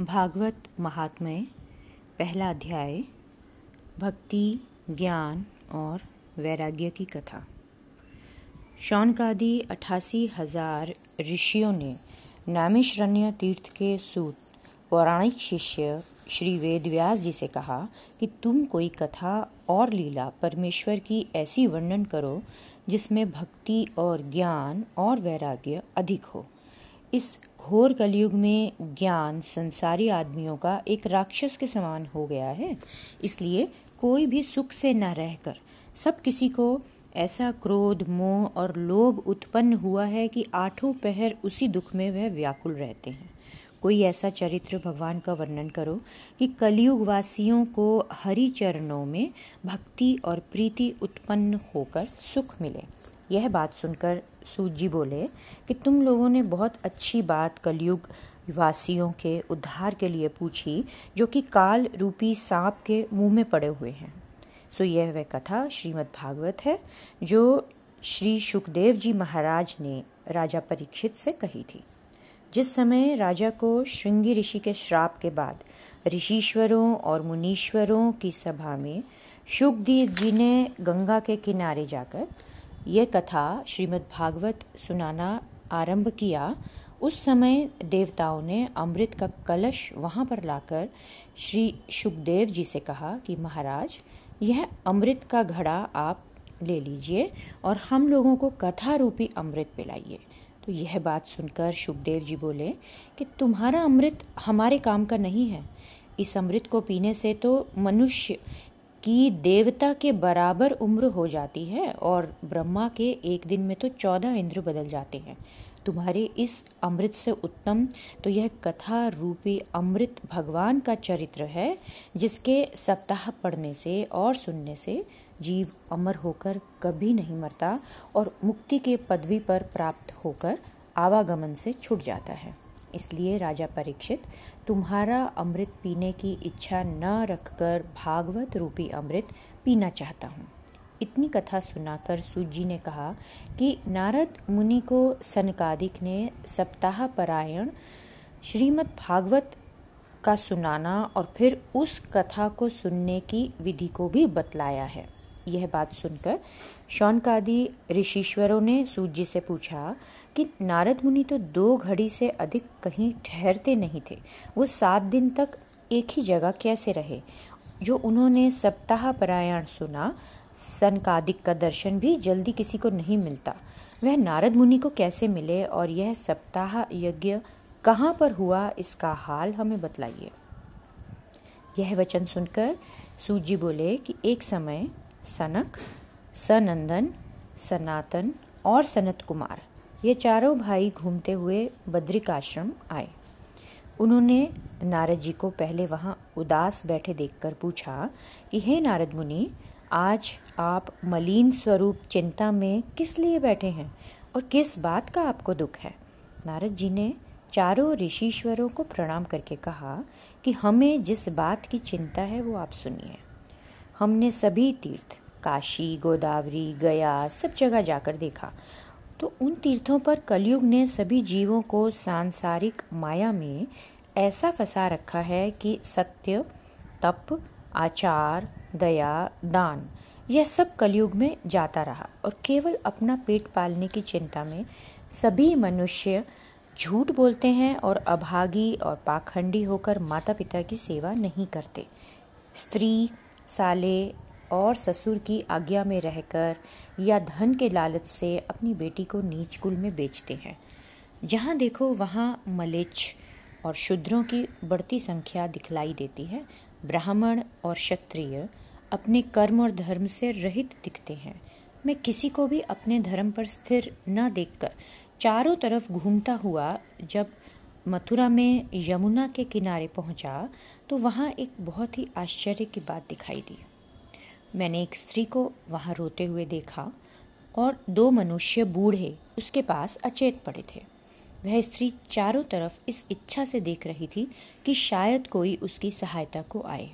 भागवत महात्म्य, पहला अध्याय, भक्ति, ज्ञान और वैराग्य की कथा। शौनकादि अठासी हज़ार ऋषियों ने नामेश्रण्य तीर्थ के सूत, पौराणिक शिष्य श्री वेद व्यास जी से कहा कि तुम कोई कथा और लीला परमेश्वर की ऐसी वर्णन करो जिसमें भक्ति और ज्ञान और वैराग्य अधिक हो। इस घोर कलयुग में ज्ञान संसारी आदमियों का एक राक्षस के समान हो गया है। इसलिए कोई भी सुख से न रहकर सब किसी को ऐसा क्रोध, मोह और लोभ उत्पन्न हुआ है कि आठों पहर उसी दुख में वह व्याकुल रहते हैं। कोई ऐसा चरित्र भगवान का वर्णन करो कि कलयुग वासियों को हरि चरणों में भक्ति और प्रीति उत्पन्न होकर सुख मिले। यह बात सुनकर सूत जी बोले कि तुम लोगों ने बहुत अच्छी बात कलयुग वासियों के उद्धार के लिए पूछी, जो कि काल रूपी सांप के मुँह में पड़े हुए हैं। सो यह वह कथा श्रीमद् भागवत है, जो श्री सुखदेव जी महाराज ने राजा परीक्षित से कही थी। जिस समय राजा को श्रृंगी ऋषि के श्राप के बाद ऋषिश्वरों और मुनीश्वरों की सभा में सुखदेव जी ने गंगा के किनारे जाकर ये कथा श्रीमद् भागवत सुनाना आरंभ किया। उस समय देवताओं ने अमृत का कलश वहाँ पर लाकर श्री सुखदेव जी से कहा कि महाराज, यह अमृत का घड़ा आप ले लीजिए और हम लोगों को कथा रूपी अमृत पिलाइए। तो यह बात सुनकर सुखदेव जी बोले कि तुम्हारा अमृत हमारे काम का नहीं है। इस अमृत को पीने से तो मनुष्य कि देवता के बराबर उम्र हो जाती है और ब्रह्मा के एक दिन में तो चौदह इंद्र बदल जाते हैं। तुम्हारे इस अमृत से उत्तम तो यह कथा रूपी अमृत भगवान का चरित्र है, जिसके सप्ताह पढ़ने से और सुनने से जीव अमर होकर कभी नहीं मरता और मुक्ति के पदवी पर प्राप्त होकर आवागमन से छूट जाता है। इसलिए राजा परीक्षित, तुम्हारा अमृत पीने की इच्छा न रखकर भागवत रूपी अमृत पीना चाहता हूँ। इतनी कथा सुनाकर सूजी ने कहा कि नारद मुनि को सनकादिक ने सप्ताह परायण श्रीमद् भागवत का सुनाना और फिर उस कथा को सुनने की विधि को भी बतलाया है। यह बात सुनकर शौनकादि ऋषिश्वरों ने सूजी से पूछा कि नारद मुनि तो दो घड़ी से अधिक कहीं ठहरते नहीं थे। वो सात दिन तक एक ही जगह कैसे रहे? जो उन्होंने सप्ताह परायण सुना सनकादिक का दर्शन भी जल्दी किसी को नहीं मिलता। वह नारद मुनि को कैसे मिले और यह सप्ताह यज्ञ कहाँ पर हुआ, इसका हाल हमें बतलाइए। यह वचन सुनकर सूजी बोले कि एक समय सनक, सनंदन, सनातन और सनत कुमार ये चारों भाई घूमते हुए बद्रिक आश्रम आए। उन्होंने नारद जी को पहले वहाँ उदास बैठे देखकर पूछा कि, हे नारद मुनि, आज आप मलिन स्वरूप चिंता में किस लिए बैठे हैं और किस बात का आपको दुख है? नारद जी ने चारों ऋषिश्वरों को प्रणाम करके कहा कि, हमें जिस बात की चिंता है वो आप सुनिए। हमने सभी तीर्थ, काशी, गोदावरी, गया सब जगह जाकर देखा। तो उन तीर्थों पर कलयुग ने सभी जीवों को सांसारिक माया में ऐसा फंसा रखा है कि सत्य, तप, आचार, दया, दान, यह सब कलयुग में जाता रहा और केवल अपना पेट पालने की चिंता में सभी मनुष्य झूठ बोलते हैं और अभागी और पाखंडी होकर माता पिता की सेवा नहीं करते। स्त्री, साले और ससुर की आज्ञा में रहकर या धन के लालच से अपनी बेटी को नीच कुल में बेचते हैं। जहाँ देखो वहाँ मलेच्छ और शूद्रों की बढ़ती संख्या दिखलाई देती है। ब्राह्मण और क्षत्रिय अपने कर्म और धर्म से रहित दिखते हैं। मैं किसी को भी अपने धर्म पर स्थिर न देखकर चारों तरफ़ घूमता हुआ जब मथुरा में यमुना के किनारे पहुँचा तो वहाँ एक बहुत ही आश्चर्य की बात दिखाई दी। मैंने एक स्त्री को वहाँ रोते हुए देखा और दो मनुष्य बूढ़े उसके पास अचेत पड़े थे। वह स्त्री चारों तरफ़ इस इच्छा से देख रही थी कि शायद कोई उसकी सहायता को आए।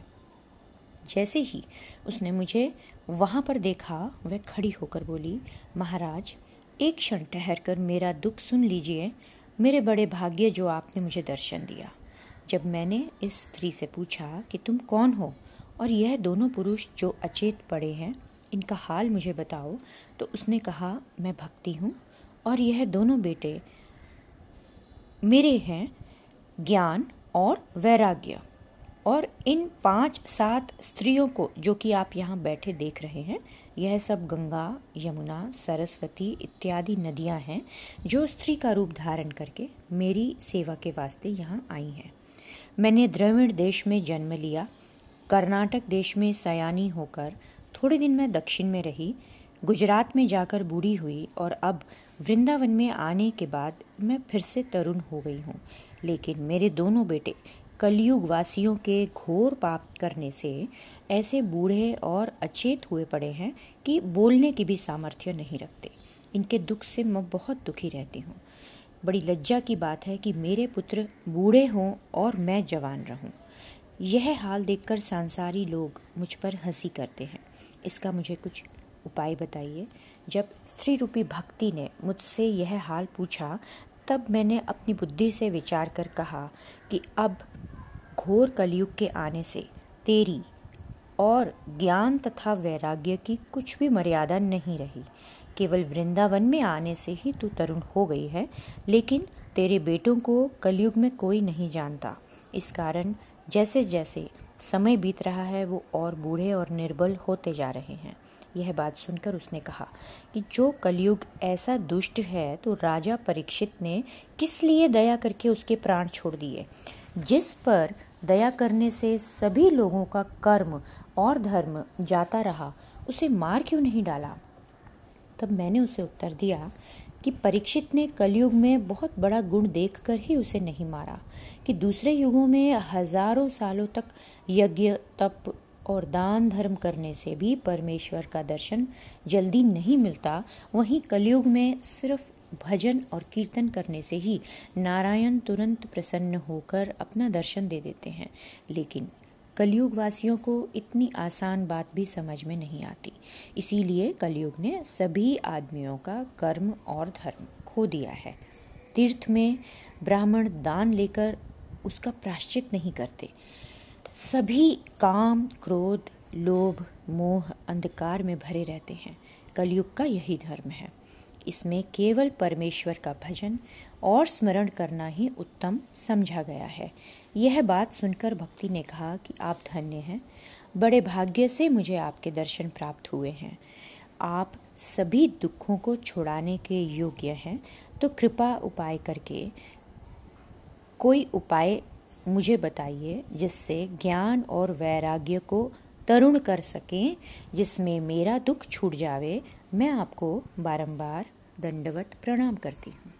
जैसे ही उसने मुझे वहाँ पर देखा, वह खड़ी होकर बोली, महाराज, एक क्षण ठहर कर मेरा दुख सुन लीजिए। मेरे बड़े भाग्य जो आपने मुझे दर्शन दिया। जब मैंने इस स्त्री से पूछा कि तुम कौन हो और यह दोनों पुरुष जो अचेत पड़े हैं, इनका हाल मुझे बताओ। तो उसने कहा, मैं भक्ति हूँ और यह दोनों बेटे मेरे हैं, ज्ञान और वैराग्य। और इन पाँच सात स्त्रियों को, जो कि आप यहाँ बैठे देख रहे हैं, यह सब गंगा, यमुना, सरस्वती इत्यादि नदियाँ हैं, जो स्त्री का रूप धारण करके मेरी सेवा के वास्ते यहाँ आई हैं। मैंने द्रविड़ देश में जन्म लिया कर्नाटक देश में सयानी होकर थोड़े दिन मैं दक्षिण में रही, गुजरात में जाकर बूढ़ी हुई और अब वृंदावन में आने के बाद मैं फिर से तरुण हो गई हूँ। लेकिन मेरे दोनों बेटे कलयुग वासियों के घोर पाप करने से ऐसे बूढ़े और अचेत हुए पड़े हैं कि बोलने की भी सामर्थ्य नहीं रखते। इनके दुख से मैं बहुत दुखी रहती हूँ। बड़ी लज्जा की बात है कि मेरे पुत्र बूढ़े हों और मैं जवान रहूँ। यह हाल देखकर सांसारी लोग मुझ पर हँसी करते हैं। इसका मुझे कुछ उपाय बताइए। जब स्त्री रूपी भक्ति ने मुझसे यह हाल पूछा, तब मैंने अपनी बुद्धि से विचार कर कहा कि अब घोर कलयुग के आने से तेरी और ज्ञान तथा वैराग्य की कुछ भी मर्यादा नहीं रही। केवल वृंदावन में आने से ही तू तरुण हो गई है, लेकिन तेरे बेटों को कलयुग में कोई नहीं जानता। इस कारण जैसे जैसे समय बीत रहा है, वो और बूढ़े और निर्बल होते जा रहे हैं। यह बात सुनकर उसने कहा कि जो कलयुग ऐसा दुष्ट है तो राजा परीक्षित ने किस लिए दया करके उसके प्राण छोड़ दिए? जिस पर दया करने से सभी लोगों का कर्म और धर्म जाता रहा, उसे मार क्यों नहीं डाला? तब मैंने उसे उत्तर दिया कि परीक्षित ने कलयुग में बहुत बड़ा गुण देखकर ही उसे नहीं मारा, कि दूसरे युगों में हज़ारों सालों तक यज्ञ, तप और दान धर्म करने से भी परमेश्वर का दर्शन जल्दी नहीं मिलता, वहीं कलयुग में सिर्फ़ भजन और कीर्तन करने से ही नारायण तुरंत प्रसन्न होकर अपना दर्शन दे देते हैं। लेकिन कलयुग वासियों को इतनी आसान बात भी समझ में नहीं आती। इसीलिए कलयुग ने सभी आदमियों का कर्म और धर्म खो दिया है। तीर्थ में ब्राह्मण दान लेकर उसका प्राश्चित नहीं करते। सभी काम, क्रोध, लोभ, मोह, अंधकार में भरे रहते हैं। कलयुग का यही धर्म है। इसमें केवल परमेश्वर का भजन और स्मरण करना ही उत्तम समझा गया है। यह बात सुनकर भक्ति ने कहा कि आप धन्य हैं। बड़े भाग्य से मुझे आपके दर्शन प्राप्त हुए हैं। आप सभी दुखों को छुड़ाने के योग्य हैं तो कृपा उपाय करके कोई उपाय मुझे बताइए जिससे ज्ञान और वैराग्य को तरुण कर सकें, जिसमें मेरा दुख छूट जावे। मैं आपको बारंबार दंडवत प्रणाम करती हूँ।